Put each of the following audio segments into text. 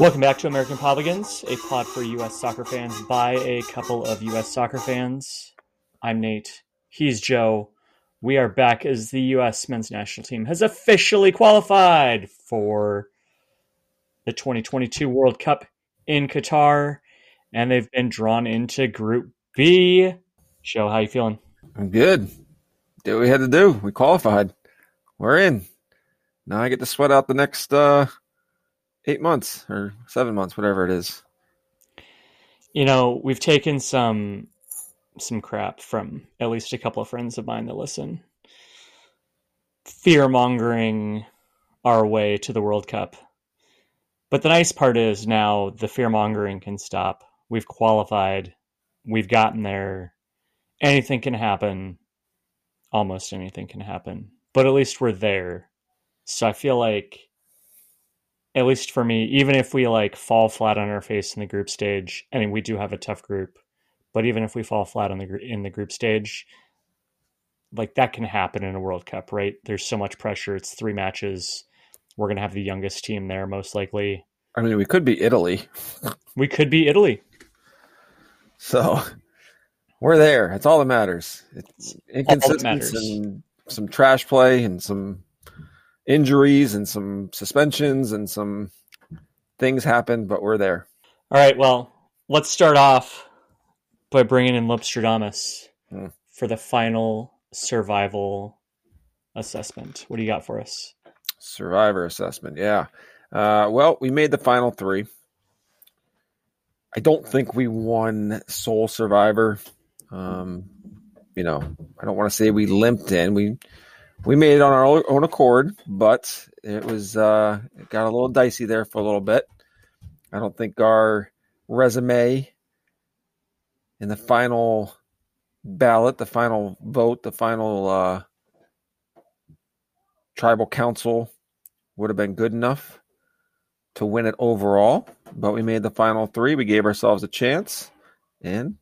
Welcome back to American Pobligans, a pod for U.S. soccer fans by a couple of U.S. soccer fans. I'm Nate. He's Joe. We are back as the U.S. men's national team has officially qualified for the 2022 World Cup in Qatar, and they've been drawn into Group B. Joe, how you feeling? I'm good. Did what we had to do. We qualified. We're in. Now I get to sweat out the next uh, eight months or seven months, whatever it is. You know, we've taken some some crap from at least a couple of friends of mine that listen. Fear mongering our way to the World Cup. But the nice part is now the fear mongering can stop. We've qualified. We've gotten there. Anything can happen. Almost anything can happen. But at least we're there. So I feel like at least for me, even if we like fall flat on our face in the group stage, I mean, we do have a tough group, but even if we fall flat on the in the group stage, like that can happen in a World Cup, right? There's so much pressure. It's three matches. We're gonna have the youngest team there, most likely. I mean, we could be Italy. We could be Italy. So we're there. That's all that matters. It's inconsistency and some trash play and some injuries and some suspensions and some things happened, but we're there. All right. Well, let's start off by bringing in Lopstradamus hmm. for the final survival assessment. What do you got for us? Survivor assessment. Yeah. Uh, well, we made the final three. I don't think we won Sole Survivor. Um, you know, I don't want to say we limped in. We we made it on our own accord, but it was uh, it got a little dicey there for a little bit. I don't think our resume in the final ballot, the final vote, the final uh, tribal council would have been good enough to win it overall. But we made the final three. We gave ourselves a chance, and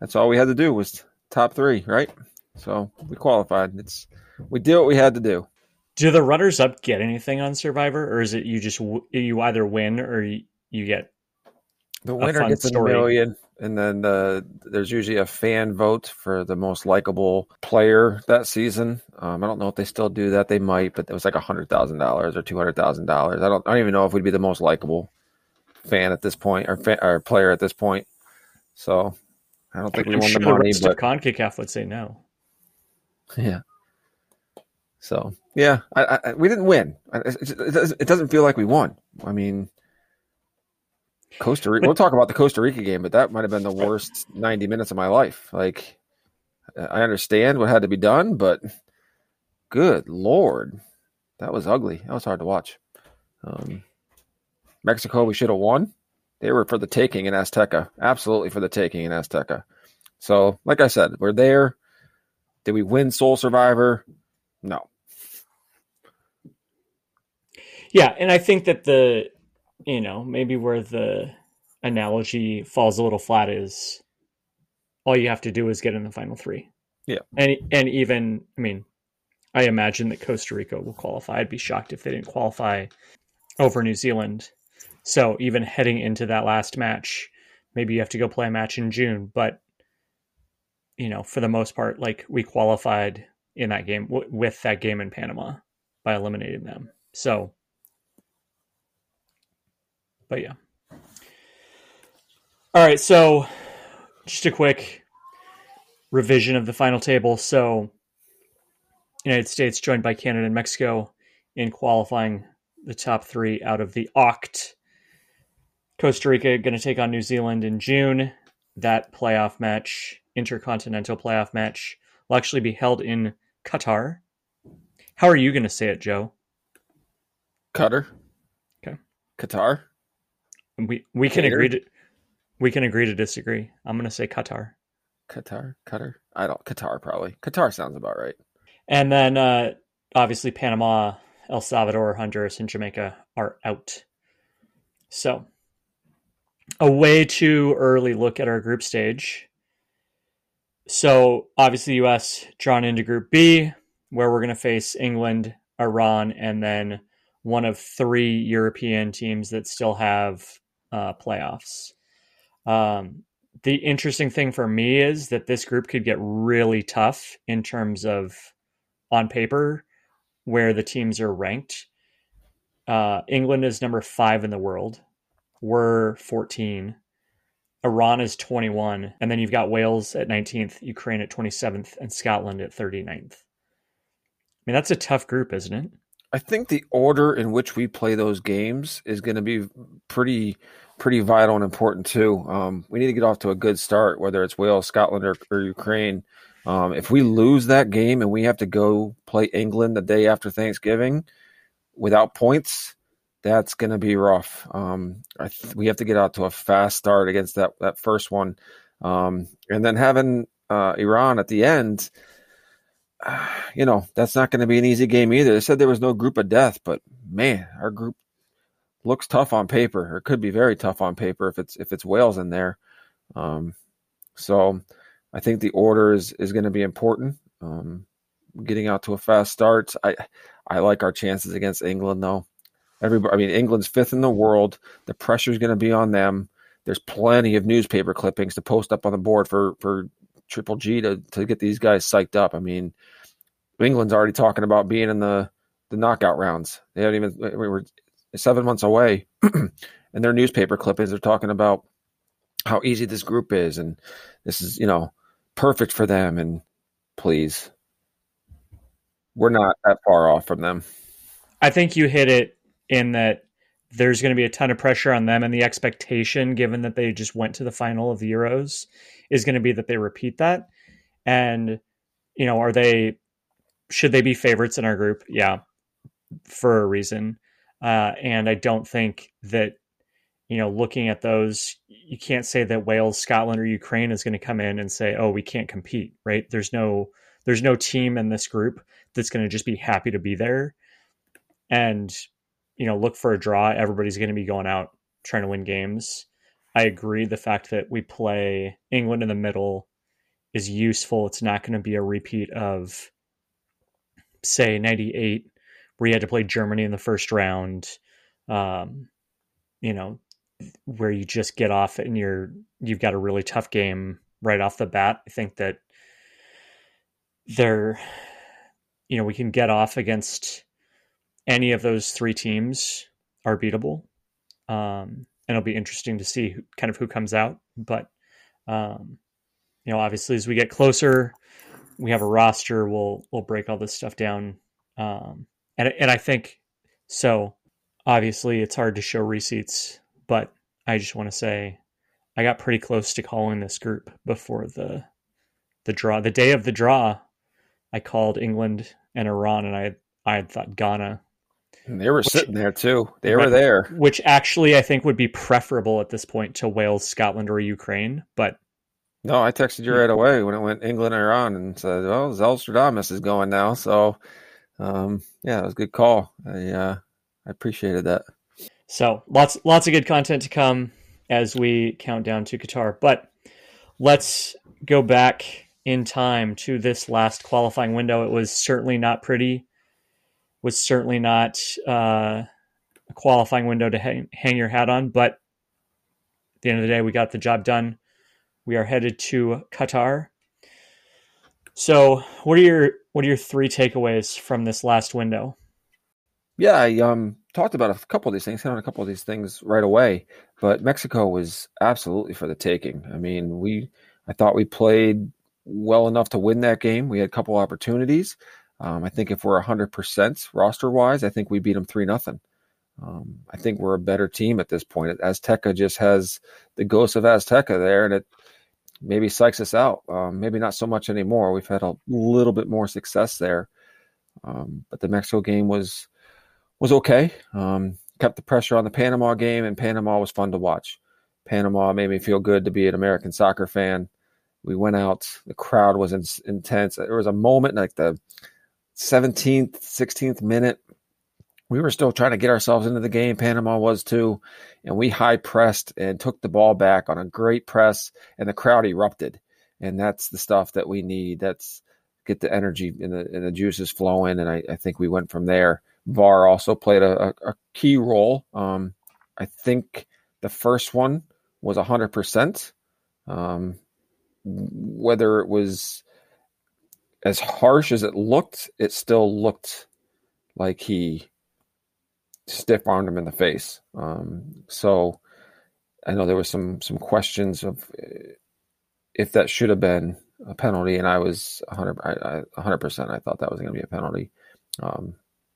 that's all we had to do was top three, right? So we qualified. It's we did what we had to do. Do the runners up get anything on Survivor, or is it you just you either win or you get the winner gets story. a million, and then the, there's usually a fan vote for the most likable player that season. Um, I don't know if they still do that. They might, but it was like a hundred thousand dollars or two hundred thousand dollars. I don't. I don't even know if we'd be the most likable fan at this point or, fan, or player at this point. So I don't think I'm we won sure the money. The but Concacaf would say no. Yeah. So yeah, I, I, we didn't win. It, doesn't feel like we won. I mean, Costa Rica. We'll talk about the Costa Rica game, but that might have been the worst ninety minutes of my life. Like, I understand what had to be done, but good lord, that was ugly. That was hard to watch. Um, Mexico, we should have won. They were for the taking in Azteca. Absolutely for the taking in Azteca. So, like I said, we're there. Did we win Sole Survivor? No. Yeah, and I think that the you know, maybe where the analogy falls a little flat is all you have to do is get in the final three. Yeah. And and even I mean, I imagine that Costa Rica will qualify. I'd be shocked if they didn't qualify over New Zealand. So even heading into that last match, maybe you have to go play a match in June, but you know, for the most part, like we qualified in that game w- with that game in Panama by eliminating them. So but yeah. All right, so just a quick revision of the final table. So, United States joined by Canada and Mexico in qualifying the top three out of the OCT. Costa Rica going to take on New Zealand in June. That playoff match, intercontinental playoff match, will actually be held in Qatar. How are you going to say it, Joe? Qatar. Okay. Qatar. We we can agree to we can agree to disagree. I'm going to say Qatar. Qatar, Qatar. I don't. Qatar probably. Qatar sounds about right. And then uh, obviously Panama, El Salvador, Honduras, and Jamaica are out. So a way too early look at our group stage. So obviously U.S. drawn into Group B, where we're going to face England, Iran, and then one of three European teams that still have uh, playoffs. Um, the interesting thing for me is that this group could get really tough in terms of on paper where the teams are ranked. Uh, England is number five in the world. We're 14. Iran is 21. And then you've got Wales at 19th, Ukraine at 27th, and Scotland at 39th. I mean, that's a tough group, isn't it? I think the order in which we play those games is going to be pretty pretty vital and important too. Um, we need to get off to a good start, whether it's Wales, Scotland, or, or Ukraine. Um, if we lose that game and we have to go play England the day after Thanksgiving without points, that's going to be rough. Um, th- we have to get out to a fast start against that that first one, um, and then having uh, Iran at the end. You know that's not going to be an easy game either. They said there was no group of death, but man, our group looks tough on paper, or could be very tough on paper if it's if it's Wales in there. Um, so I think the order is is going to be important. Um, getting out to a fast start. I I like our chances against England though. Everybody, I mean, England's fifth in the world. The pressure is going to be on them. There's plenty of newspaper clippings to post up on the board for for Triple G to to get these guys psyched up. I mean, England's already talking about being in the the knockout rounds. They haven't even we were seven months away, and their newspaper clippings are talking about how easy this group is, and this is you know perfect for them. And please, we're not that far off from them. I think you hit it in that there's going to be a ton of pressure on them, and the expectation, given that they just went to the final of the Euros, is going to be that they repeat that. And you know, are they? Should they be favorites in our group? Yeah, for a reason. Uh, and I don't think that, you know, looking at those, you can't say that Wales, Scotland, or Ukraine is going to come in and say, "Oh, we can't compete." Right? There's no, there's no team in this group that's going to just be happy to be there, and you know, look for a draw. Everybody's going to be going out trying to win games. I agree. The fact that we play England in the middle is useful. It's not going to be a repeat of, say, '98 where you had to play Germany in the first round. Um, you know, where you just get off and you're you've got a really tough game right off the bat. I think that they're you know, we can get off against any of those three teams are beatable. Um, and it'll be interesting to see who, kind of who comes out. But um, you know, obviously, as we get closer, we have a roster. We'll we'll break all this stuff down um, and and I think so. Obviously, it's hard to show receipts, but I just want to say I got pretty close to calling this group before the the draw. The day of the draw, I called England and Iran, and I I had thought Ghana. And they were which, sitting there too. They right, were there, which actually I think would be preferable at this point to Wales, Scotland, or Ukraine. But no, I texted you right away when it went England, and Iran, and said, "Well, Zelstradamus is going now." So um, yeah, it was a good call. I uh, I appreciated that. So lots lots of good content to come as we count down to Qatar. But let's go back in time to this last qualifying window. It was certainly not pretty. Was certainly not uh, a qualifying window to hang, hang your hat on. But at the end of the day, we got the job done. We are headed to Qatar. So, what are your what are your three takeaways from this last window? Yeah, I um talked about a couple of these things, hit on a couple of these things right away. But Mexico was absolutely for the taking. I mean, we I thought we played well enough to win that game. We had a couple opportunities. Um, I think if we're hundred percent roster wise, I think we beat them three nothing. Um, I think we're a better team at this point. Azteca just has the ghost of Azteca there, and it maybe psychs us out. Um, maybe not so much anymore. We've had a little bit more success there, um, but the Mexico game was was okay. Um, kept the pressure on the Panama game, and Panama was fun to watch. Panama made me feel good to be an American soccer fan. We went out. The crowd was in, intense. There was a moment like the 17th, 16th minute we were still trying to get ourselves into the game. Panama was too. And we high pressed and took the ball back on a great press, and the crowd erupted. And that's the stuff that we need. That's get the energy and the, and the juices flowing. And I, I think we went from there. VAR also played a, a, key role. Um, I think the first one was 100%. Um, whether it was as harsh as it looked, it still looked like he stiff armed him in the face. Um, so I know there was some some questions of uh, if that should have been a penalty, and I was 100 percent. I thought that was going to be a penalty, um,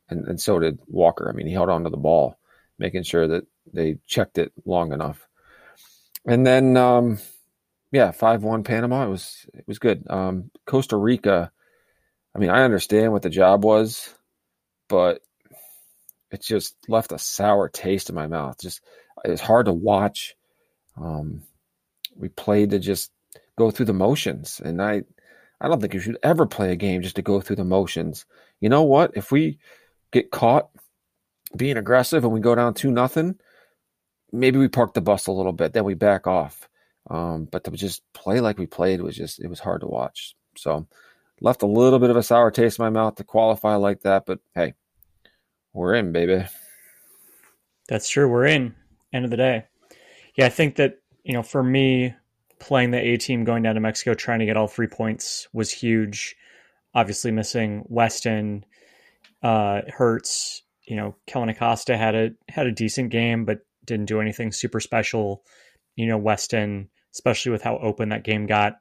and and so did Walker. I mean, he held on to the ball, making sure that they checked it long enough, and then um, yeah, five one Panama. It was it was good. Um, Costa Rica. I mean, I understand what the job was, but it just left a sour taste in my mouth. Just it was hard to watch. Um, we played to just go through the motions, and I I don't think you should ever play a game just to go through the motions. You know what? If we get caught being aggressive and we go down two nothing, maybe we park the bus a little bit, then we back off. Um, but to just play like we played was just it was hard to watch. So left a little bit of a sour taste in my mouth to qualify like that, but hey, we're in, baby. That's true. We're in. End of the day. Yeah, I think that, you know, for me, playing the A team going down to Mexico, trying to get all three points was huge. Obviously, missing Weston, uh, hurts. You know, Kellyn Acosta had a had a decent game, but didn't do anything super special. You know, Weston, especially with how open that game got,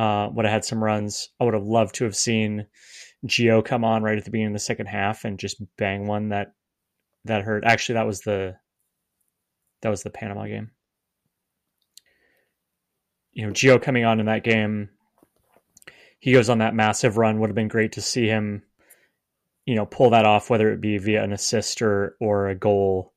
uh, would have had some runs. I would have loved to have seen Gio come on right at the beginning of the second half and just bang one that that hurt. Actually, that was the that was the Panama game. You know, Gio coming on in that game, he goes on that massive run. Would have been great to see him, you know, pull that off, whether it be via an assist or or a goal.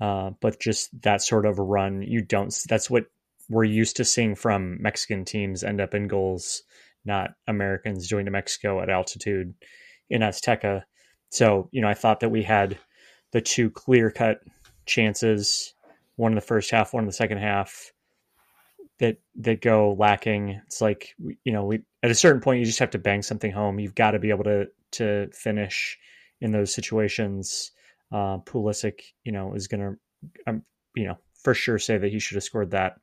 Uh, but just that sort of run, you don't. That's what we're used to seeing from Mexican teams end up in goals not Americans doing to Mexico at altitude in Azteca. So, you know, I thought that we had the two clear cut chances, one in the first half, one in the second half, that that go lacking. It's like you know, we at a certain point you just have to bang something home. You've got to be able to to finish in those situations. Uh, Pulisic, you know, is going to, um, you know, for sure say that he should have scored that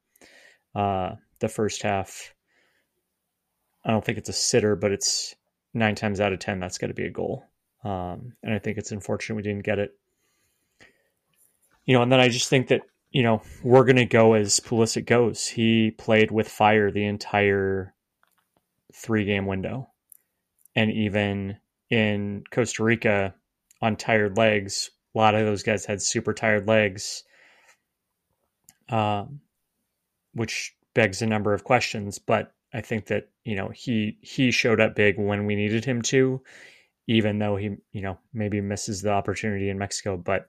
uh, the first half. I don't think it's a sitter, but it's nine times out of ten that's going to be a goal. Um, and I think it's unfortunate we didn't get it. You know, and then I just think that you know we're going to go as Pulisic goes. He played with fire the entire three game window, and even in Costa Rica on tired legs, a lot of those guys had super tired legs, um, which begs a number of questions. But I think that you know he he showed up big when we needed him to, even though he you know maybe misses the opportunity in Mexico. But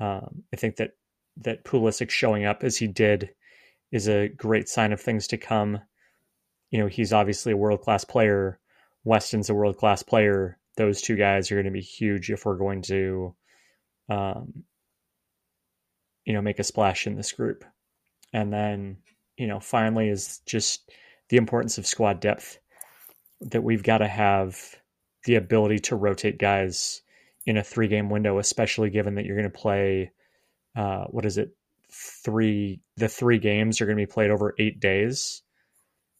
um, I think that that Pulisic showing up as he did is a great sign of things to come. You know, he's obviously a world class player. Weston's a world class player. Those two guys are going to be huge if we're going to, um, you know, make a splash in this group. And then, you know, finally is just the importance of squad depth that we've got to have the ability to rotate guys in a three game window, especially given that you're going to play, uh, what is it? Three, the three games are going to be played over eight days.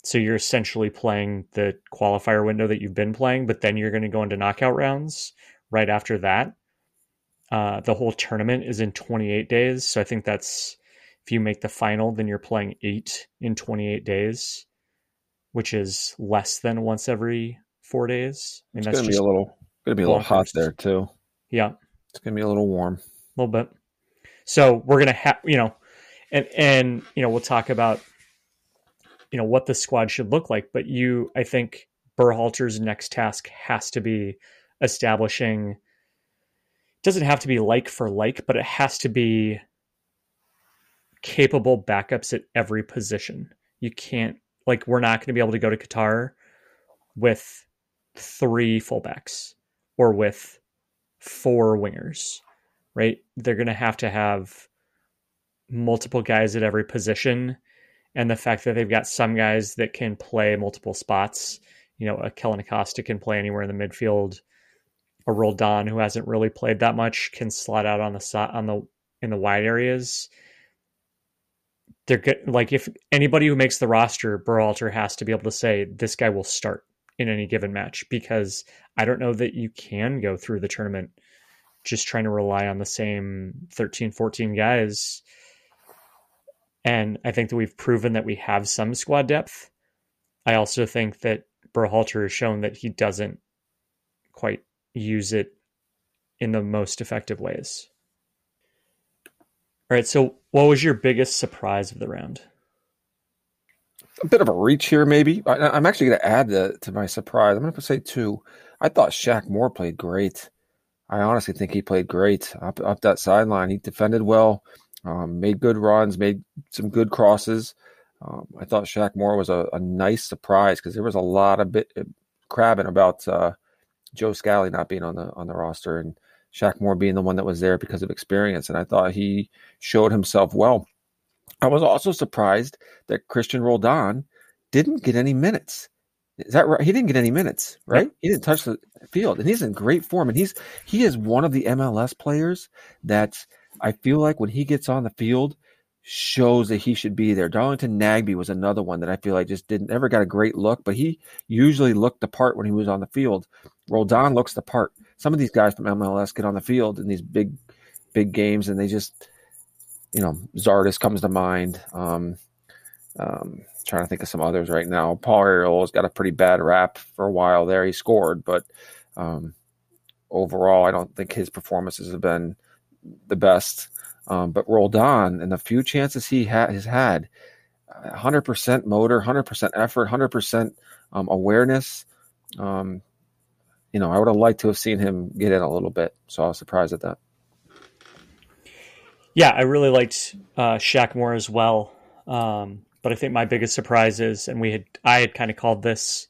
So you're essentially playing the qualifier window that you've been playing, but then you're going to go into knockout rounds right after that. Uh, the whole tournament is in 28 days. So I think that's, if you make the final, then you're playing eight in 28 days which is less than once every four days. I mean, it's that's gonna be a little gonna be a little hot there too. Yeah, it's gonna be a little warm, a little bit. So we're gonna have you know, and and you know we'll talk about you know what the squad should look like. But you, I think Berhalter's next task has to be establishing. Doesn't have to be like for like, but it has to be capable backups at every position. You can't like we're not going to be able to go to Qatar with three fullbacks or with four wingers, right? They're going to have to have multiple guys at every position. And the fact that they've got some guys that can play multiple spots, you know, a Kellyn Acosta can play anywhere in the midfield. a Roldan who hasn't really played that much can slot out on the on the in the wide areas. They're good. Like if anybody who makes the roster, Berhalter has to be able to say this guy will start in any given match because I don't know that you can go through the tournament just trying to rely on the same 13, 14 guys. And I think that we've proven that we have some squad depth. I also think that Berhalter has shown that he doesn't quite use it in the most effective ways. All right, so what was your biggest surprise of the round? A bit of a reach here, maybe. I, am actually going to add to, to my surprise. I'm going to say two. I thought Shaq Moore played great. I honestly think he played great up up that sideline. He defended well, um, made good runs, made some good crosses. Um, I thought Shaq Moore was a, a nice surprise because there was a lot of bit uh, crabbing about uh, Joe Scally not being on the on the roster and Shaq Moore being the one that was there because of experience. And I thought he showed himself well. I was also surprised that Christian Roldan didn't get any minutes. Is that right? He didn't get any minutes, right? He didn't touch the field, and he's in great form. And he's he is one of the MLS players that I feel like when he gets on the field, shows that he should be there. Darlington Nagbe was another one that I feel like just didn't ever got a great look, but he usually looked the part when he was on the field. Roldan looks the part. Some of these guys from MLS get on the field in these big, big games, and they just, you know, Zardes comes to mind. Um, um, trying to think of some others right now. Paul Arriola's got a pretty bad rap for a while there. He scored, but um, overall, I don't think his performances have been the best. Um, but Roldan and the few chances he ha- has had, 100% motor, 100% effort, 100% um, awareness. Um, you know, I would have liked to have seen him get in a little bit. So I was surprised at that. Yeah, I really liked uh, Shaq Moore as well. Um, but I think my biggest surprise is, and we had, I had kind of called this,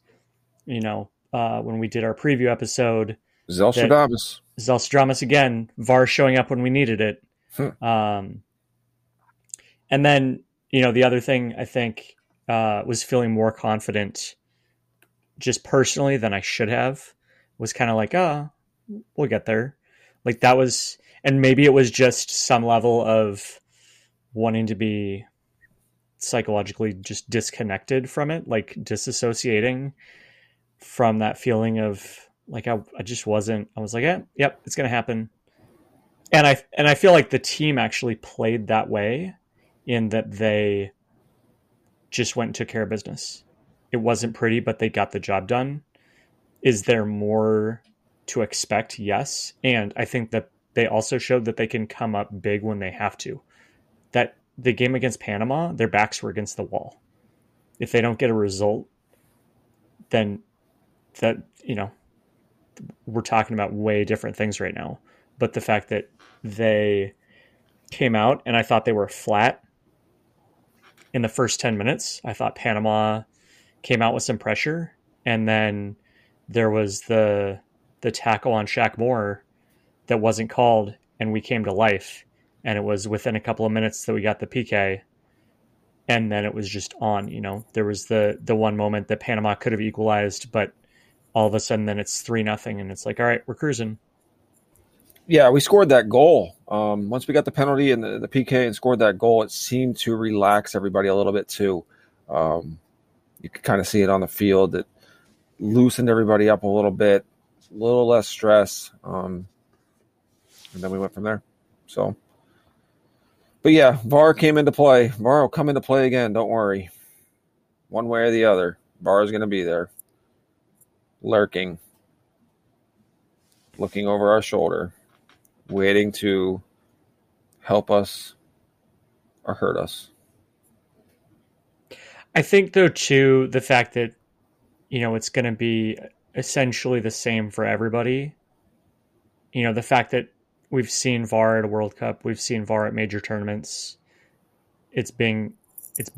you know, uh, when we did our preview episode. Zellstradamus. Zellstradamus again. VAR showing up when we needed it. Hmm. Um, and then, you know, the other thing I think uh, was feeling more confident just personally than I should have was kind of like, oh, we'll get there. Like that was, and maybe it was just some level of wanting to be psychologically just disconnected from it, like disassociating from that feeling of like I, I just wasn't. I was like, yeah, yep, it's gonna happen. And I and I feel like the team actually played that way, in that they just went and took care of business. It wasn't pretty, but they got the job done. Is there more to expect? Yes, and I think that they also showed that they can come up big when they have to. That the game against Panama, their backs were against the wall. If they don't get a result, then that, you know, we're talking about way different things right now. But the fact that they came out and I thought they were flat in the first 10 minutes, I thought Panama came out with some pressure. And then there was the the tackle on Shaq Moore that wasn't called, and we came to life. And it was within a couple of minutes that we got the PK and then it was just on you know there was the the one moment that Panama could have equalized but all of a sudden then it's 3 nothing and it's like all right we're cruising. Yeah we scored that goal. Um, once we got the penalty and the, the, PK and scored that goal it seemed to relax everybody a little bit too. Um, you could kind of see it on the field it loosened everybody up a little bit a little less stress um, and then we went from there so but yeah, VAR came into play. VAR will come into play again. Don't worry. One way or the other, VAR is going to be there, lurking, looking over our shoulder, waiting to help us or hurt us. I think, though, too, the fact that, you know, it's going to be essentially the same for everybody. You know, the fact that we've seen VAR at a World Cup, we've seen VAR at major tournaments. It's being it's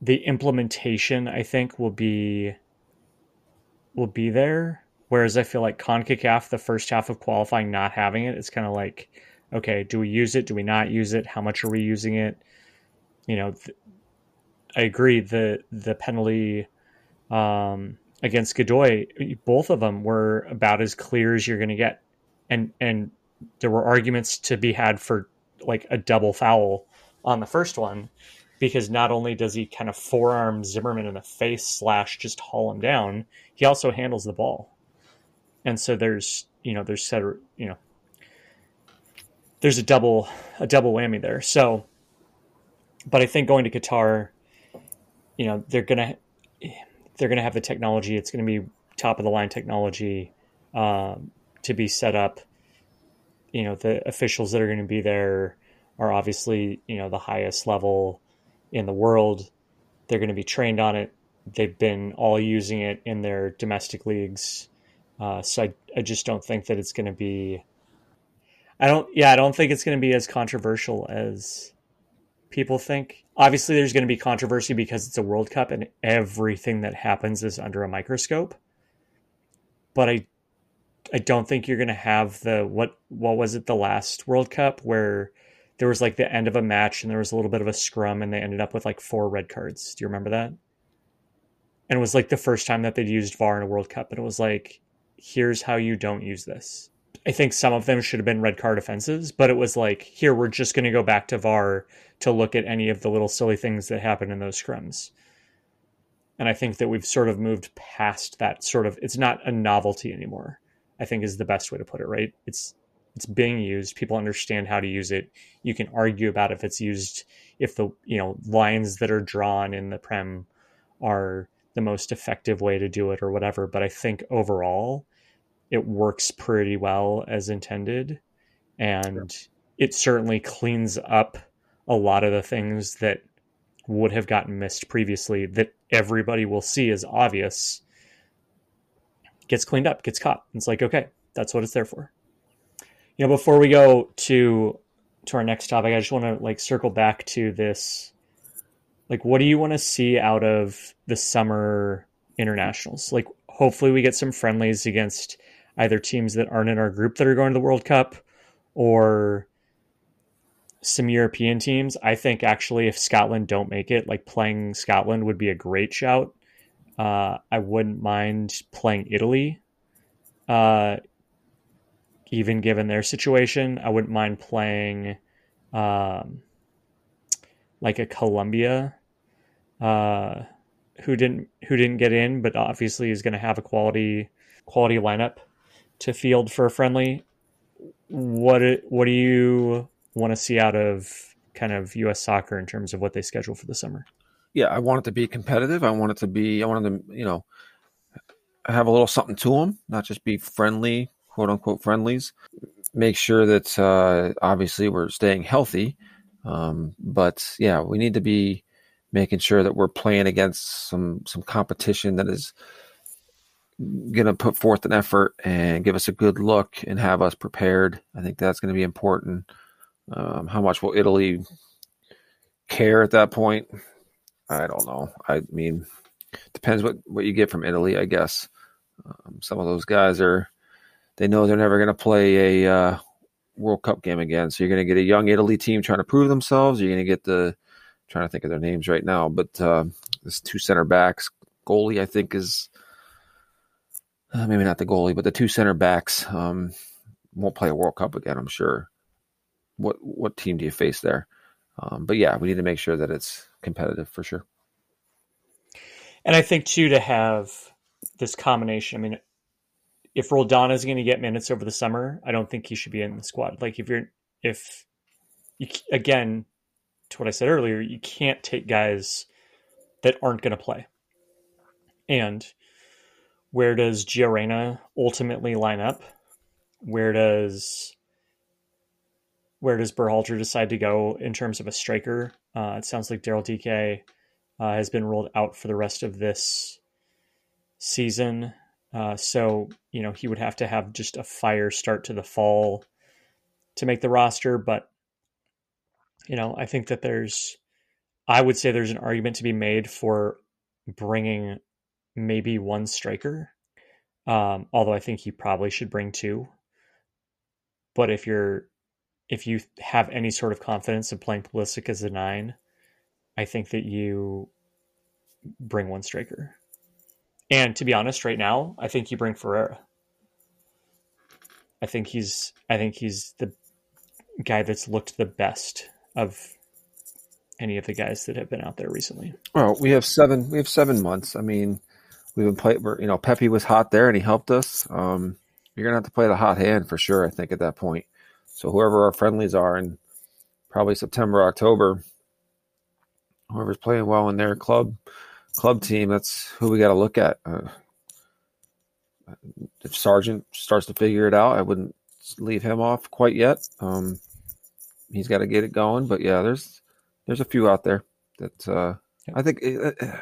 the implementation I think will be will be there. Whereas I feel like CONCACAF, the first half of qualifying not having it, it's kind of like, okay, do we use it? Do we not use it? How much are we using it? You know, th- I agree. The the penalty um, against Godoy, both of them were about as clear as you're going to get, and and there were arguments to be had for like a double foul on the first one because not only does he kind of forearm Zimmerman in the face slash just haul him down, he also handles the ball, and so there's you know there's set you know there's a double a double whammy there. So, but I think going to Qatar, you know, they're gonna they're gonna have the technology. It's gonna be top of the line technology um, to be set up. You know, the officials that are going to be there are obviously you know the highest level in the world. They're going to be trained on it. They've been all using it in their domestic leagues. Uh, so I, I just don't think that it's going to be I don't. Yeah, I don't think it's going to be as controversial as people think. Obviously, there's going to be controversy because it's a World Cup and everything that happens is under a microscope. But I, I don't think you're going to have the what what was it the last World Cup where there was like the end of a match and there was a little bit of a scrum and they ended up with like four red cards. Do you remember that? And it was like the first time that they'd used VAR in a World Cup, and it was like, here's how you don't use this I think some of them should have been red card offenses, but it was like, here, we're just going to go back to VAR to look at any of the little silly things that happen in those scrums. And I think that we've sort of moved past that sort of, it's not a novelty anymore, I think is the best way to put it, right? It's, it's being used. People understand how to use it. You can argue about if it's used, if the, you know, lines that are drawn in the Prem are the most effective way to do it or whatever. But I think overall, it works pretty well as intended. And sure. it certainly cleans up a lot of the things that would have gotten missed previously that everybody will see as obvious. Gets cleaned up gets caught. It's like okay that's what it's there for. You know before we go to to our next topic i just want to like circle back to this. Like what do you want to see out of the summer internationals? Like hopefully we get some friendlies against either teams that aren't in our group that are going to the World Cup or some European teams. I think actually, if Scotland don't make it, like playing Scotland would be a great shout. Uh, I wouldn't mind playing Italy, uh, even given their situation. I wouldn't mind playing um, like a Colombia, uh, who didn't who didn't get in, but obviously is going to have a quality quality lineup to field for a friendly. What what do you want to see out of kind of U.S. soccer in terms of what they schedule for the summer? Yeah, I want it to be competitive. I want it to be. I want them, you know, have a little something to them, not just be friendly, quote unquote friendlies. Make sure that uh, obviously we're staying healthy, um, but yeah, we need to be making sure that we're playing against some some competition that is going to put forth an effort and give us a good look and have us prepared. I think that's going to be important. Um, how much will Italy care at that point? I don't know. I mean, depends what, what you get from Italy, I guess. Um, some of those guys are, they know they're never going to play a uh, World Cup game again. So you're going to get a young Italy team trying to prove themselves. You're going to get the, trying to think of their names right now, but uh, this two center backs, goalie, I think is uh, maybe not the goalie, but the two center backs um, won't play a World Cup again. I'm sure. What what team do you face there? Um, but yeah, we need to make sure that it's competitive for sure. And I think too to have this combination. I mean, if Roldan is going to get minutes over the summer, I don't think he should be in the squad. Like if you're if you again to what I said earlier, you can't take guys that aren't going to play. And where does Gio Reyna ultimately line up? Where does where does Berhalter decide to go in terms of a striker? Uh, it sounds like Daryl Dike uh, has been ruled out for the rest of this season. Uh, so, you know, he would have to have just a fire start to the fall to make the roster. But, you know, I think that there's, I would say there's an argument to be made for bringing maybe one striker. Um, although I think he probably should bring two. But if you're if you have any sort of confidence in playing Pulisic as a nine, I think that you bring one striker. And to be honest, right now, I think you bring Ferreira. I think he's I think he's the guy that's looked the best of any of the guys that have been out there recently. Well, we have seven. We have seven months. I mean, we've been playing. You know, Pepi was hot there, and he helped us. Um, you're gonna have to play the hot hand for sure. I think at that point. So whoever our friendlies are in probably September, October, whoever's playing well in their club club team, that's who we got to look at. Uh, if Sargent starts to figure it out, I wouldn't leave him off quite yet. Um, he's got to get it going, but yeah, there's there's a few out there that uh, I think uh, uh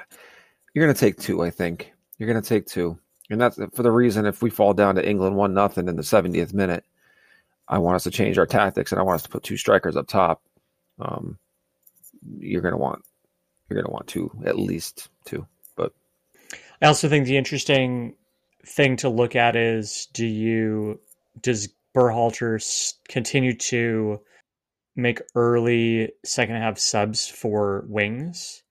you're going to take two. I think you're going to take two, and that's for the reason if we fall down to England one nothing in the 70th minute, I want us to change our tactics and I want us to put two strikers up top. Um, you're going to want you're going to want two at least two. But I also think the interesting thing to look at is do you does Berhalter continue to make early second half subs for wings?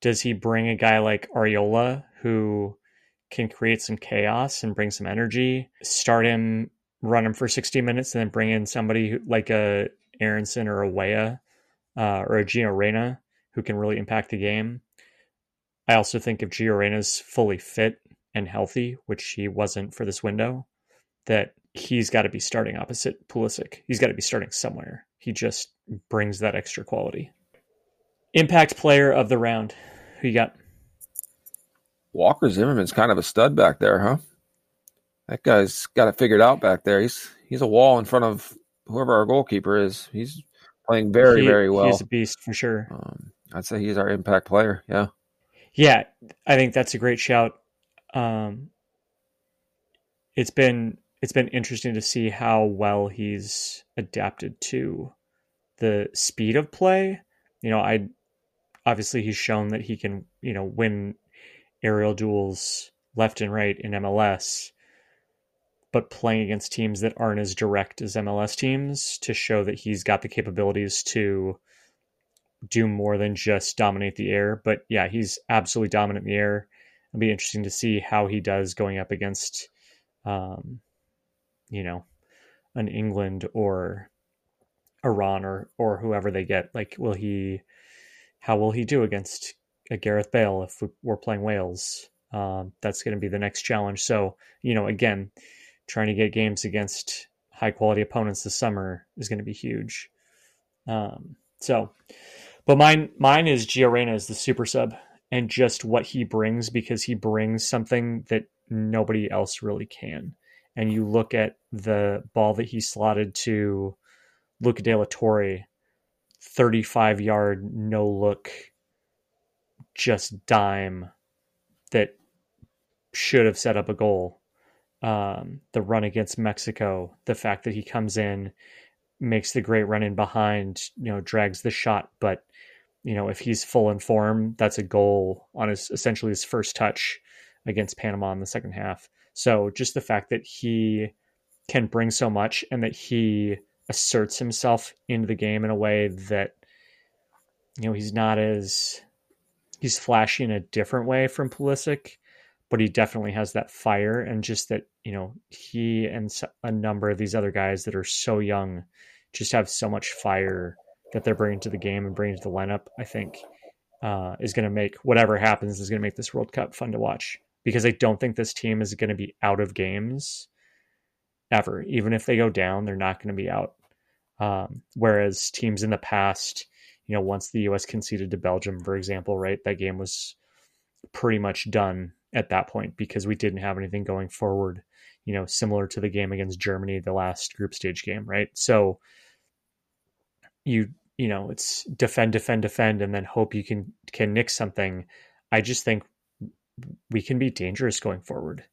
Does he bring a guy like Arriola who can create some chaos and bring some energy? Start him, run him for 60 minutes, and then bring in somebody who, like a Aaronson or a Weah uh, or a Gio Reyna who can really impact the game. I also think if Gio Reyna's fully fit and healthy, which he wasn't for this window, that he's got to be starting opposite Pulisic. He's got to be starting somewhere. He just brings that extra quality. Impact player of the round. Who you got? Walker Zimmerman's kind of a stud back there, huh? That guy's got it figured out back there. He's he's a wall in front of whoever our goalkeeper is. He's playing very he, very well. He's a beast for sure. Um, I'd say he's our impact player. Yeah. Yeah, I think that's a great shout. Um, it's been it's been interesting to see how well he's adapted to the speed of play. You know, I obviously he's shown that he can, you know, win aerial duels left and right in MLS, but playing against teams that aren't as direct as MLS teams to show that he's got the capabilities to do more than just dominate the air. But yeah, he's absolutely dominant in the air. It'll be interesting to see how he does going up against um, you know, an England or Iran or or whoever they get. Like, will he? How will he do against a Gareth Bale if we're playing Wales? Um, that's going to be the next challenge. So, you know, again, trying to get games against high quality opponents this summer is going to be huge. Um, so, but mine mine is Gio Reyna as the super sub and just what he brings because he brings something that nobody else really can and you look at the ball that he slotted to Luca De La Torre, 35 yard, no look, just dime that should have set up a goal. Um, the run against Mexico, the fact that he comes in, makes the great run in behind, you know, drags the shot, but you know, if he's full in form, that's a goal on his essentially his first touch against Panama in the second half. So just the fact that he can bring so much and that he asserts himself into the game in a way that you know he's not as he's flashy in a different way from Pulisic, but he definitely has that fire and just that you know he and a number of these other guys that are so young just have so much fire that they're bringing to the game and bringing to the lineup. I think uh, is going to make whatever happens is going to make this World Cup fun to watch because I don't think this team is going to be out of games ever. Even if they go down, they're not going to be out. Um, whereas teams in the past, you know, once the U.S. conceded to Belgium, for example, right, that game was pretty much done at that point because we didn't have anything going forward. You know, similar to the game against Germany, the last group stage game, right? So you you know it's defend, defend, defend, and then hope you can can nick something. I just think we can be dangerous going forward.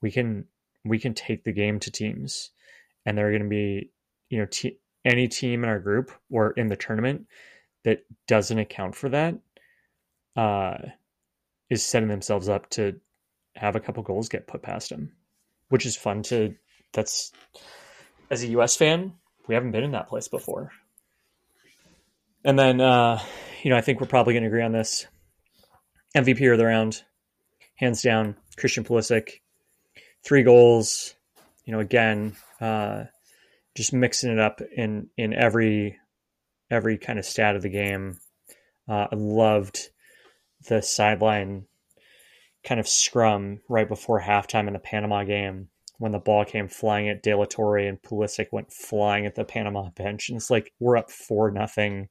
We can we can take the game to teams, and they're going to be you know any team in our group or in the tournament that doesn't account for that uh, is setting themselves up to have a couple goals get put past them, which is fun to. That's as a U.S. fan, we haven't been in that place before. And then, uh, you know, I think we're probably going to agree on this. MVP of the round, hands down, Christian Pulisic, three goals. You know, again, uh, just mixing it up in in every every kind of stat of the game. Uh, I loved the sideline kind of scrum right before halftime in the Panama game when the ball came flying at De La Torre and Pulisic went flying at the Panama bench. And it's like, we're up four nothing.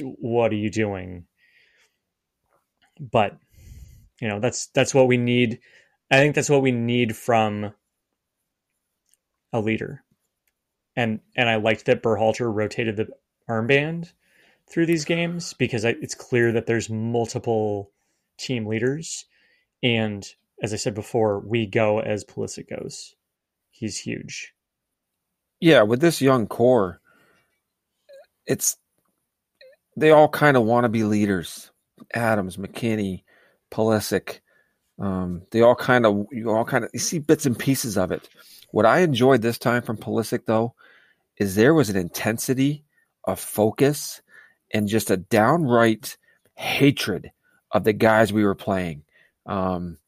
What are you doing? But you know, that's that's what we need. I think that's what we need from a leader. And and I liked that Berhalter rotated the armband through these games because it's clear that there's multiple team leaders. And as I said before, we go as Pulisic goes. He's huge. Yeah, with this young core, it's they all kind of want to be leaders. Adams, McKennie, Pulisic, um, they all kind of you all kind of you see bits and pieces of it. What I enjoyed this time from Pulisic though is there was an intensity a focus and just a downright hatred of the guys we were playing. Um,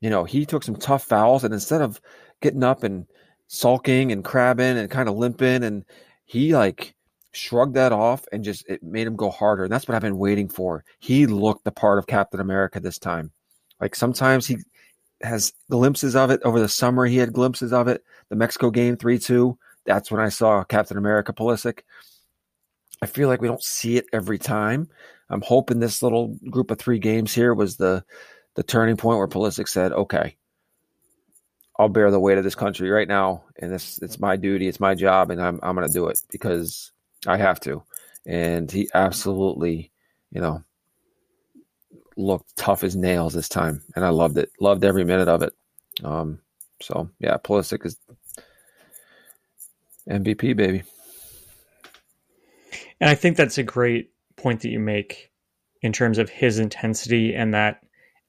you know, he took some tough fouls, and instead of getting up and sulking and crabbing and kind of limping, and he like shrugged that off and just it made him go harder. And that's what I've been waiting for. He looked the part of Captain America this time. Like sometimes he has glimpses of it over the summer. He had glimpses of it. The Mexico game, 3 2. That's when I saw Captain America Pulisic. I feel like we don't see it every time. I'm hoping this little group of three games here was the the turning point where Pulisic said, "Okay, I'll bear the weight of this country right now, and this it's my duty, it's my job, and I'm I'm going to do it because I have to." And he absolutely, you know, looked tough as nails this time, and I loved it. Loved every minute of it. Um, so yeah, Pulisic is MVP, baby. And I think that's a great point that you make in terms of his intensity and that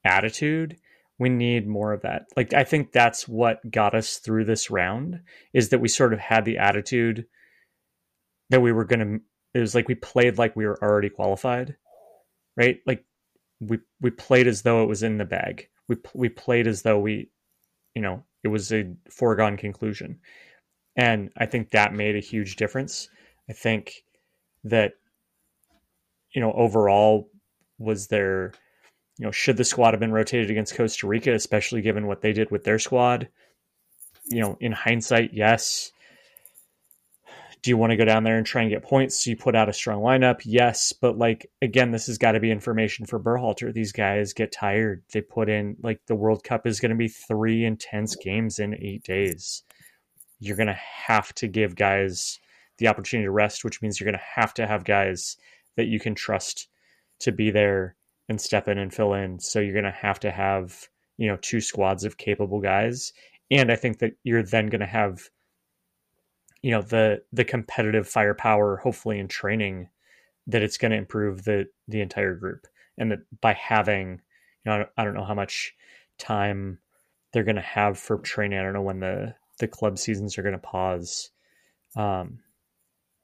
attitude. We need more of that. Like I think that's what got us through this round is that we sort of had the attitude that we were going to it was like we played like we were already qualified. Right? Like we we played as though it was in the bag. We we played as though we you know, it was a foregone conclusion. And I think that made a huge difference. I think that you know overall was there you know should the squad have been rotated against Costa Rica especially given what they did with their squad? You know in hindsight yes. Do you want to go down there and try and get points? So you put out a strong lineup yes. But like again this has got to be information for Berhalter. These guys get tired. They put in like the World Cup is going to be three intense games in 8 days you're going to have to give guys the opportunity to rest, which means you're going to have to have guys that you can trust to be there and step in and fill in. So you're going to have to have, you know, two squads of capable guys. And I think that you're then going to have, you know, the the competitive firepower, hopefully in training, that it's going to improve the the entire group. And that by having, you know, I don't know how much time they're going to have for training. I don't know when the the club seasons are going to pause. Um,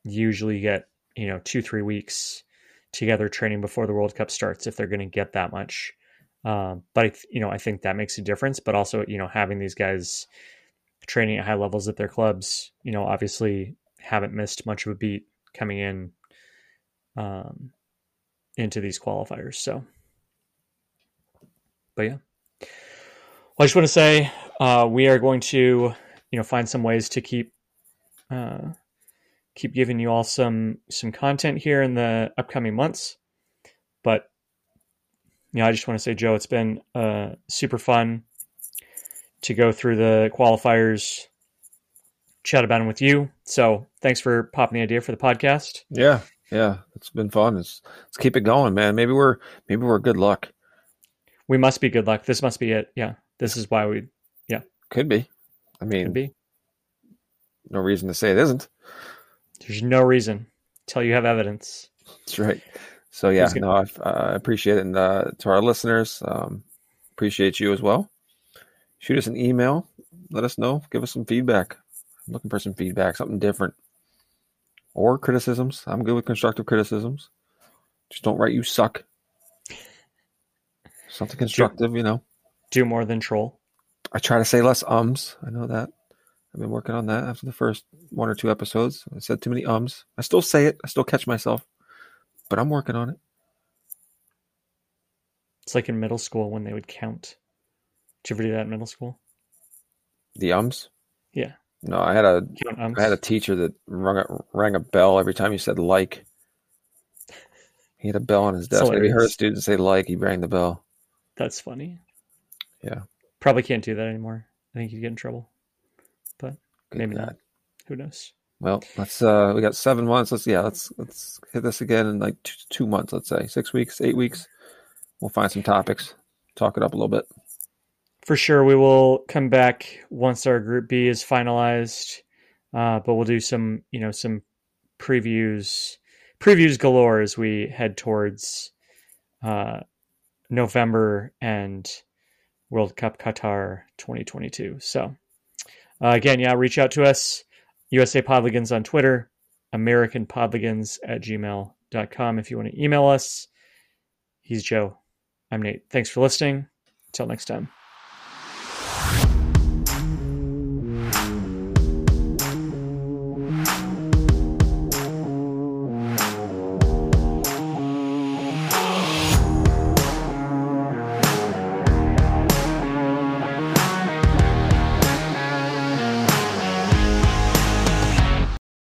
usually get you know two three weeks together training before the World Cup starts if they're going to get that much. Um, but I, you know, I think that makes a difference. But also, you know, having these guys training at high levels at their clubs, you know, obviously haven't missed much of a beat coming in um, into these qualifiers. So, but yeah, well, I just want to say uh, we are going to, you know, find some ways to keep uh, keep giving you all some some content here in the upcoming months. But you know, I just want to say, Joe, it's been uh, super fun to go through the qualifiers, chat about them with you. So thanks for popping the idea for the podcast. Yeah, yeah, it's been fun. Let's let's keep it going, man. Maybe we're maybe we're good luck. We must be good luck. This must be it. Yeah, this is why we. Yeah, could be. I mean. No reason to say it isn't. There's no reason until you have evidence. That's right. So yeah, no, I uh, appreciate it, and uh, to our listeners, um, appreciate you as well. Shoot us an email. Let us know. Give us some feedback. I'm looking for some feedback, something different, or criticisms. I'm good with constructive criticisms. Just don't write "you suck." something constructive, you know. Do more than troll. I try to say less ums. I know that. I've been working on that after the first one or two episodes. I said too many ums. I still say it. I still catch myself, but I'm working on it. It's like in middle school when they would count. Did you ever do that in middle school? The ums? Yeah. No, I had a. I had a teacher that rang a, rang a bell every time you said like. He had a bell on his desk. If he heard a student say like, he rang the bell. That's funny. Yeah. Probably can't do that anymore. I think you'd get in trouble. Good Maybe God. not. Who knows? Well, let's uh we got seven months. Let's yeah, let's let's hit this again in like two, two months, let's say. Six weeks, eight weeks. We'll find some topics. Talk it up a little bit. For sure, we will come back once our Group B is finalized. Uh, but we'll do some, you know, some previews, previews galore as we head towards uh, November and World Cup Qatar 2022. So, uh, again, yeah, reach out to us. USA Podligans on Twitter, American Podligans at gmail.com if you want to email us. He's Joe. I'm Nate. Thanks for listening. Until next time.